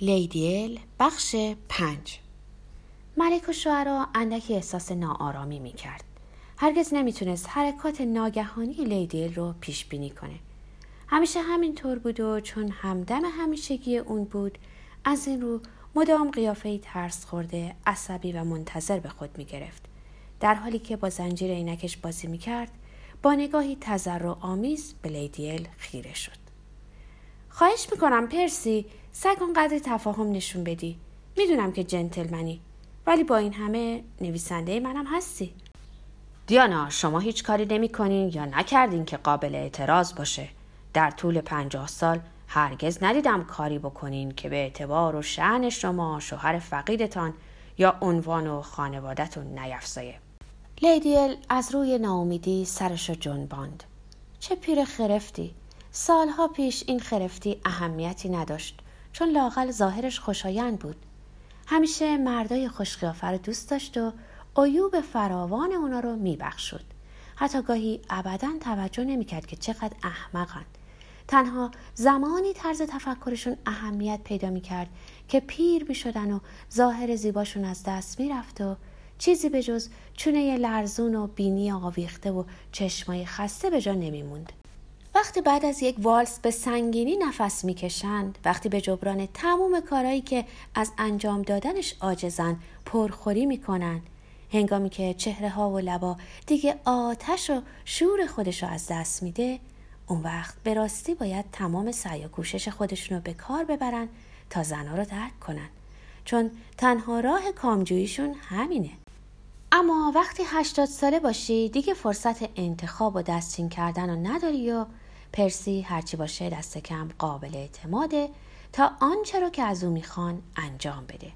لیدیل بخش پنج ملک و شعرا اندکی احساس ناآرامی می کرد. هرگز نمی‌تونست حرکات ناگهانی لیدیل رو پیش بینی کنه. همیشه همینطور بود و چون همدم همیشگی اون بود از این رو مدام قیافه ترس خورده عصبی و منتظر به خود می گرفت. در حالی که با زنجیر عینکش بازی می کرد با نگاهی تضرع آمیز به لیدیل خیره شد. خواهش می‌کنم پرسی سگ اونقدر تفاهم نشون بدی. می‌دونم که جنتلمنی ولی با این همه نویسنده منم هستی. دیانا شما هیچ کاری نمی کنین یا نکردین که قابل اعتراض باشه. در طول پنجاه سال هرگز ندیدم کاری بکنین که به اعتبار و شعن شما شوهر فقیدتان یا عنوان و خانوادتون نیفزایه لیدیل از روی ناامیدی سرش جنباند. چه پیر خرفتی. سالها پیش این خرفتی اهمیتی نداشت چون لاقل ظاهرش خوشایند بود. همیشه مردای خوشقیافه رو دوست داشت و عیوب فراوان اونا رو میبخشود. حتی گاهی ابدا توجه نمی‌کرد که چقدر احمقند. تنها زمانی طرز تفکرشون اهمیت پیدا می‌کرد که پیر می‌شدن و ظاهر زیباشون از دست می‌رفت و چیزی به جز چونه لرزون و بینی آویخته و چشمای خسته به جا نمیموند. وقتی بعد از یک والس به سنگینی نفس می‌کشند وقتی به جبران تموم کارهایی که از انجام دادنش آجزن پرخوری می‌کنند. هنگامی که چهره ها و لبا دیگه آتش و شور خودش رو از دست میده اون وقت به راستی باید تمام سعی و کوشش خودشون رو به کار ببرن تا زنها رو درک کنن. چون تنها راه کامجوییشون همینه. اما وقتی هشتاد ساله باشی دیگه فرصت انتخاب و دستچین کردن رو نداری و پرسی هرچی باشه دست کم قابل اعتماده تا آنچه رو که از او می‌خوان انجام بده.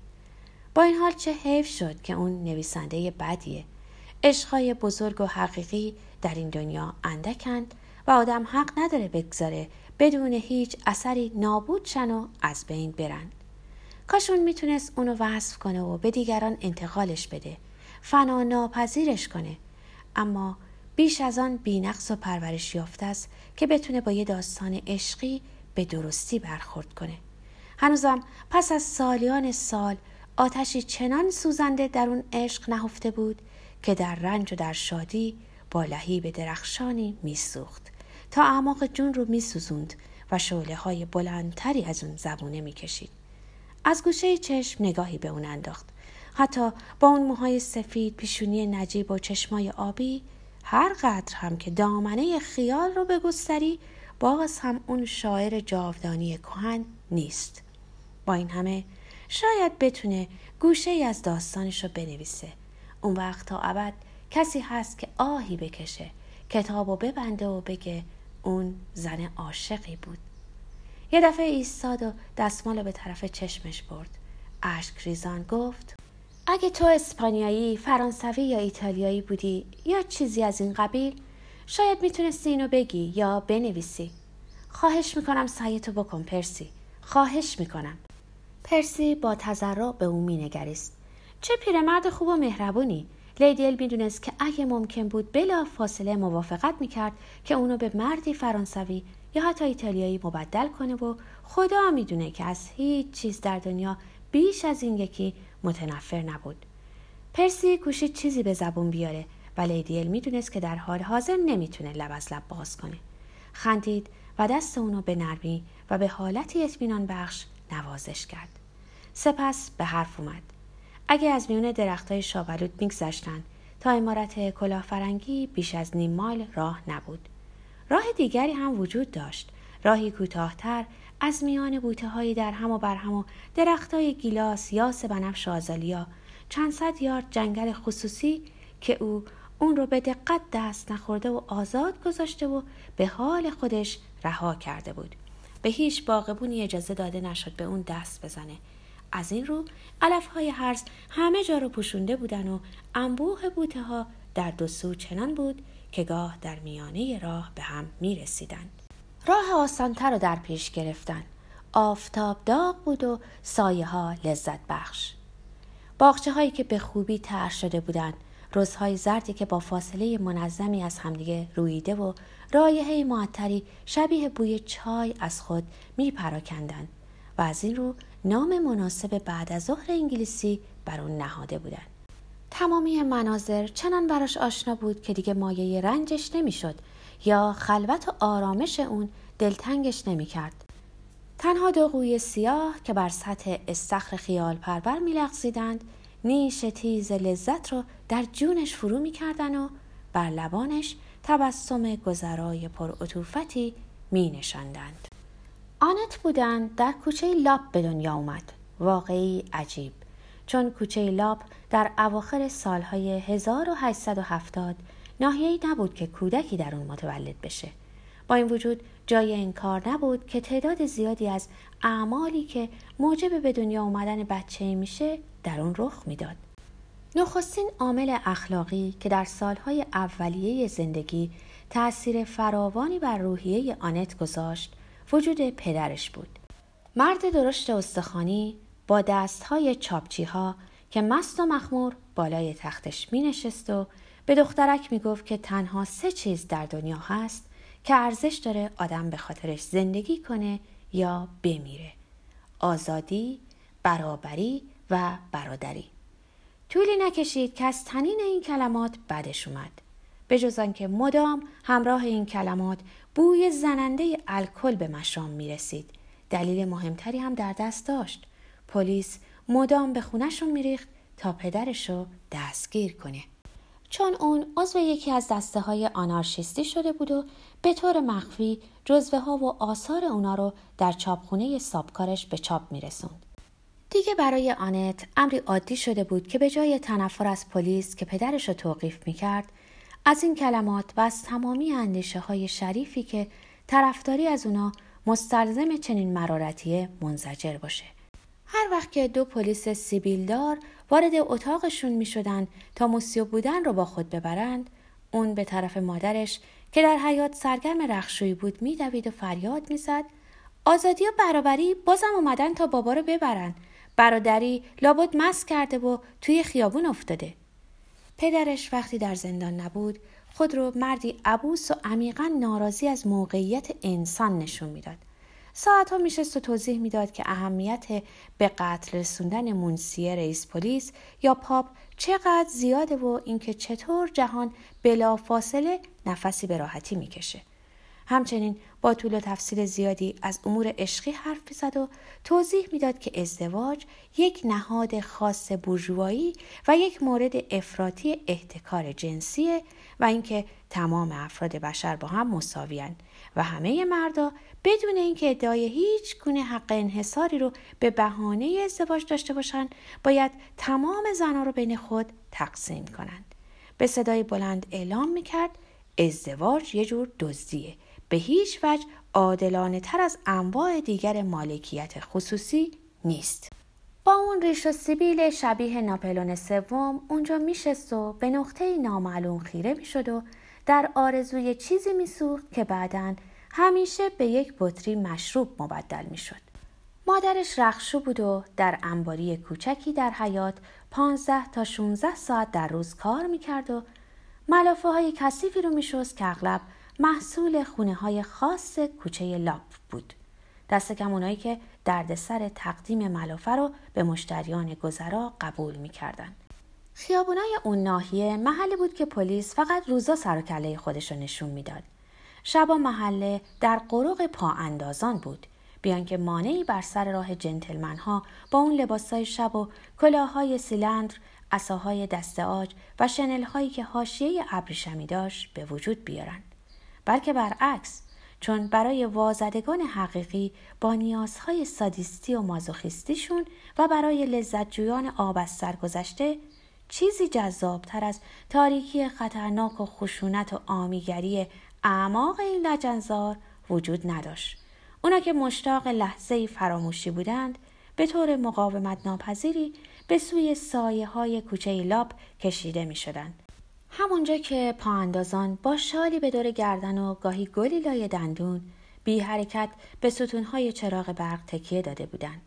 با این حال چه حیف شد که اون نویسنده بدیه. عشقهای بزرگ و حقیقی در این دنیا اندکند و آدم حق نداره بگذاره بدون هیچ اثری نابود شن و از بین برن. کاش اون می‌تونست اونو وصف کنه و به دیگران انتقالش بده. فنا ناپذیرش کنه. اما بیش از آن بینقص و پرورش یافته است که بتونه با یه داستان عشقی به درستی برخورد کنه. هنوزم پس از سالیان سال آتشی چنان سوزنده در اون عشق نهفته بود که در رنج و در شادی با لهیب درخشانی میسوخت. تا اعماق جون رو میسوزوند و شعله های بلندتری از اون زبونه می‌کشید. از گوشه چشم نگاهی به اون انداخت. حتی با اون موهای سفید پیشونی نجیب و چشمای آبی هر قدر هم که دامنه خیال رو بگستری باز هم اون شاعر جاودانی کهن نیست. با این همه شاید بتونه گوشه ای از داستانش رو بنویسه. اون وقت تا ابد کسی هست که آهی بکشه کتاب و ببنده و بگه اون زن عاشقی بود. یه دفعه ایستاد و دستمال به طرف چشمش برد. اشک ریزان گفت اگه تو اسپانیایی، فرانسوی یا ایتالیایی بودی یا چیزی از این قبیل شاید می‌تونستی اینو بگی یا بنویسی. خواهش می‌کنم سعیتو بکن پرسی. خواهش می‌کنم. پرسی با تضرع به او می‌نگریست. چه پیرمرد خوب و مهربونی. لیدیل می‌دونست که اگه ممکن بود بلافاصله موافقت می‌کرد که اونو به مردی فرانسوی یا حتی ایتالیایی مبدل کنه و خدا می‌دونه که از هیچ چیز در دنیا بیش از این یکی متنفر نبود. پرسی کوشید چیزی به زبون بیاره و لیدیل می‌دونست که در حال حاضر نمی‌تونه لب از لب باز کنه. خندید و دست اونو به نرمی و به حالتی اطمینان بخش نوازش کرد. سپس به حرف اومد. اگه از میون درختای شابلود میگذشتند تا امارت کلاهفرنگی بیش از نیم مایل راه نبود. راه دیگری هم وجود داشت. راهی کوتاهتر از میان بوته هایی در هم و بر هم و درخت های گیلاس یاس بنفش آزالیا. چند صد یارد جنگل خصوصی که او اون رو به دقت دست نخورده و آزاد گذاشته و به حال خودش رها کرده بود. به هیچ باغبونی اجازه داده نشد به اون دست بزنه. از این رو علف های هرز همه جا رو پوشونده بودن و انبوه بوته ها در دو سو چنان بود که گاه در میانه راه به هم می رسیدن. راه آسانتر رو در پیش گرفتن. آفتاب داغ بود و سایه ها لذت بخش. باغچه هایی که به خوبی تر شده بودند روزهای زردی که با فاصله منظمی از همدیگه رویده و رایحه معطری شبیه بوی چای از خود می پراکندن و از این رو نام مناسب بعد از ظهر انگلیسی بر اون نهاده بودن تمامی مناظر چنان براش آشنا بود که دیگه مایه رنجش نمی‌شد. یا خلوت و آرامش اون دلتنگش نمی‌کرد. تنها دو قوی سیاه که بر سطح استخر خیال پرور میلغزیدند نیش تیز لذت رو در جونش فرو می‌کردن و بر لبانش تبسم گذرای پر عطوفتی می نشندند. آنت بودند در کوچه لاب به دنیا اومد. واقعی عجیب. چون کوچه لاب در اواخر سالهای 1870 ناحیه‌ای نبود که کودکی در اون متولد بشه. با این وجود جای این کار نبود که تعداد زیادی از اعمالی که موجب به دنیا اومدن بچه میشه در اون رخ می‌داد. نخستین عامل اخلاقی که در سالهای اولیه زندگی تأثیر فراوانی بر روحیه آنت گذاشت وجود پدرش بود. مرد درشت استخوانی با دستهای چاپچی ها که مست و مخمور بالای تختش می نشست و به دخترک می گفت که تنها سه چیز در دنیا هست که ارزش داره آدم به خاطرش زندگی کنه یا بمیره. آزادی، برابری و برادری. طولی نکشید که از تنین این کلمات بدش اومد. به جز آنکه مدام همراه این کلمات بوی زننده الکل به مشام می رسید. دلیل مهمتری هم در دست داشت. پلیس مدام به خونشون میریخت تا پدرشو دستگیر کنه. چون اون عضو یکی از دسته های آنارشیستی شده بود و به طور مخفی جزوه ها و آثار اونا رو در چاپخونه سابکارش به چاپ میرسوند. دیگه برای آنت امری عادی شده بود که به جای تنفر از پلیس که پدرش رو توقیف می‌کرد از این کلمات و از تمامی اندیشه های شریفی که طرفداری از اونا مستلزم چنین مرارتیه منزجر باشه. هر وقت که دو پلیس سیبیلدار وارد اتاقشون می شدن تا موسیو بودن رو با خود ببرند اون به طرف مادرش که در حیات سرگرم رخشویی بود میدوید و فریاد می‌زد آزادی و برابری بازم اومدن تا بابا رو ببرن. برادری لابد مست کرده و توی خیابون افتاده. پدرش وقتی در زندان نبود خود رو مردی عبوس و عمیقا ناراضی از موقعیت انسان نشون می‌داد. ساعتها میشست و توضیح می‌داد که اهمیت به قتل رسوندن مونسیه رئیس پلیس یا پاپ چقدر زیاده و اینکه چطور جهان بلافاصله نفسی به راحتی می‌کشه همچنین با طول و تفصیل زیادی از امور عشقی حرف می‌زد و توضیح می‌داد که ازدواج یک نهاد خاص بورژوایی و یک مورد افراطی احتکار جنسیه و اینکه تمام افراد بشر با هم مساویند و همه مردا بدون اینکه ادعای هیچ گونه حق انحصاری رو به بهانه ازدواج داشته باشند باید تمام زنها رو بین خود تقسیم کنند. به صدای بلند اعلام می‌کرد ازدواج یه جور دزدیه. به هیچ وجه عادلانه تر از انواع دیگر مالکیت خصوصی نیست. با اون ریش و سیبیل شبیه ناپلون سوم اونجا میشست و به نقطه نامعلوم خیره می‌شد و در آرزوی چیزی میسوخت که بعدا همیشه به یک بطری مشروب مبدل می‌شد. مادرش رخشو بود و در انباری کوچکی در حیات پانزده تا 16 ساعت در روز کار می‌کرد و ملافه های کثیفی رو میشست که اغلب محصول خونه های خاص کوچه لاپ بود. دست کم اونایی که دردسر تقدیم ملافه رو به مشتریان گذرا قبول می‌کردن. خیابونای اون ناحیه محلی بود که پلیس فقط روزا سر و کله خودش رو نشون می‌داد. شبا محله در قروق پا اندازان بود. بیان که مانعی بر سر راه جنتلمن ها با اون لباسای شب و کلاهای سیلندر، اساهای دست آج و شنل هایی که حاشیه ابریشمی داشت به وجود بیارن. بلکه برعکس چون برای وازدگان حقیقی با نیازهای سادیستی و مازوخیستیشون و برای لذتجویان آب از سرگذشته چیزی جذابتر از تاریکی خطرناک و خشونت و آمیگری اعماق این لجنزار وجود نداشت. اونا که مشتاق لحظه فراموشی بودند به طور مقاومت ناپذیری به سوی سایه های کوچه لاب کشیده می شدند. همونجا که پا اندازان با شالی به دور گردن و گاهی گلی لای دندون بی حرکت به ستونهای چراغ برق تکیه داده بودند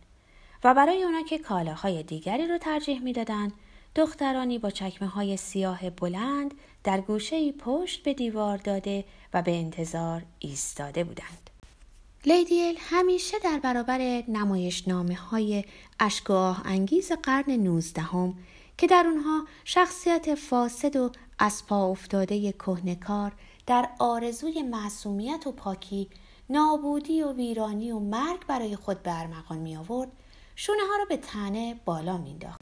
و برای اونا که کالاهای دیگری رو ترجیح می‌دادند دخترانی با چکمه های سیاه بلند در گوشه پشت به دیوار داده و به انتظار ایستاده بودند. لیدیل همیشه در برابر نمایش نامه های اشگاه انگیز قرن نوزدهم که در اونها شخصیت فاسد و از پا افتاده کهنکار در آرزوی معصومیت و پاکی نابودی و ویرانی و مرگ برای خود به ارمغان می آورد شونه ها را به تنه بالا مینداخت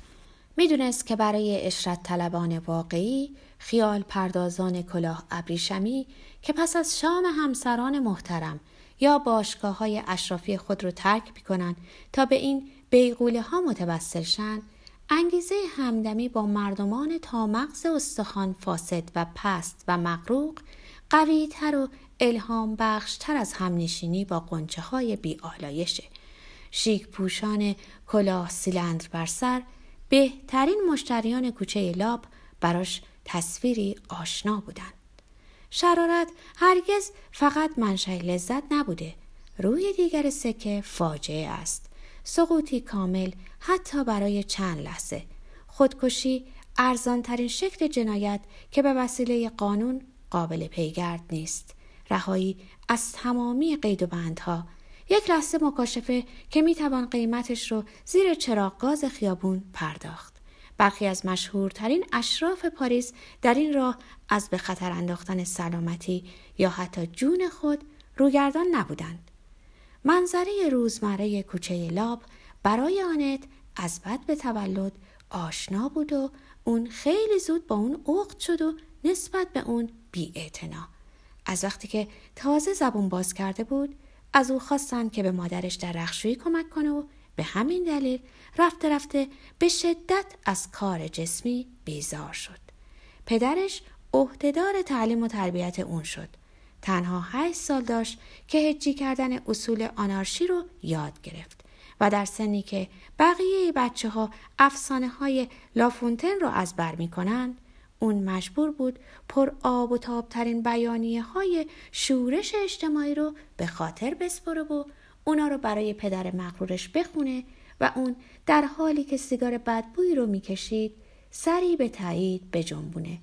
می‌دونست که برای اشرت طلبان واقعی خیال پردازان کلاه ابریشمی که پس از شام همسران محترم یا باشگاه های اشرافی خود رو ترک می‌کنن تا به این بیغوله ها متوسل شن انگیزه همدمی با مردمان تا مغز استخوان فاسد و پست و مغروق قویتر و الهام بخشتر از همنشینی با قنچه های بی آلایشه. شیک پوشان کلاه سیلندر بر سر بهترین مشتریان کوچه لاب براش تصویری آشنا بودند. شرارت هرگز فقط منشأ لذت نبوده روی دیگر سکه فاجعه است سقوطی کامل حتی برای چند لحظه. خودکشی ارزانترین شکل جنایت که به وسیله قانون قابل پیگرد نیست. رهایی از تمامی قید و بندها. یک لحظه مکاشفه که می‌توان قیمتش رو زیر چراغ گاز خیابون پرداخت. برخی از مشهورترین اشراف پاریس در این راه از به خطر انداختن سلامتی یا حتی جون خود روگردان نبودند. منظره روزمره کوچه لاب برای آنت از بد به تولد آشنا بود و اون خیلی زود با اون عقد شد و نسبت به اون بی از وقتی که تازه زبون باز کرده بود از او خواستن که به مادرش در رخشویی کمک کنه و به همین دلیل رفته رفته به شدت از کار جسمی بیزار شد. پدرش عهدهدار تعلیم و تربیت اون شد. تنها هشت سال داشت که هجی کردن اصول آنارشی رو یاد گرفت و در سنی که بقیه بچه ها افسانه های لافونتن رو از بر می کنند اون مجبور بود پر آب و تابترین بیانیه های شورش اجتماعی رو به خاطر بسپره و اونا رو برای پدر مغرورش بخونه و اون در حالی که سیگار بدبویی رو می‌کشید سری به تایید بجنبونه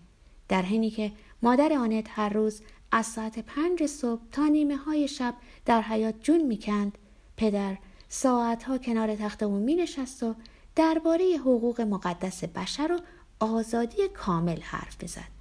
در حینی که مادر آنت هر روز از ساعت پنج صبح تا نیمه های شب در حیات جون می‌کند. پدر ساعتها کنار تخت اون می نشست و درباره حقوق مقدس بشر و آزادی کامل حرف بزد.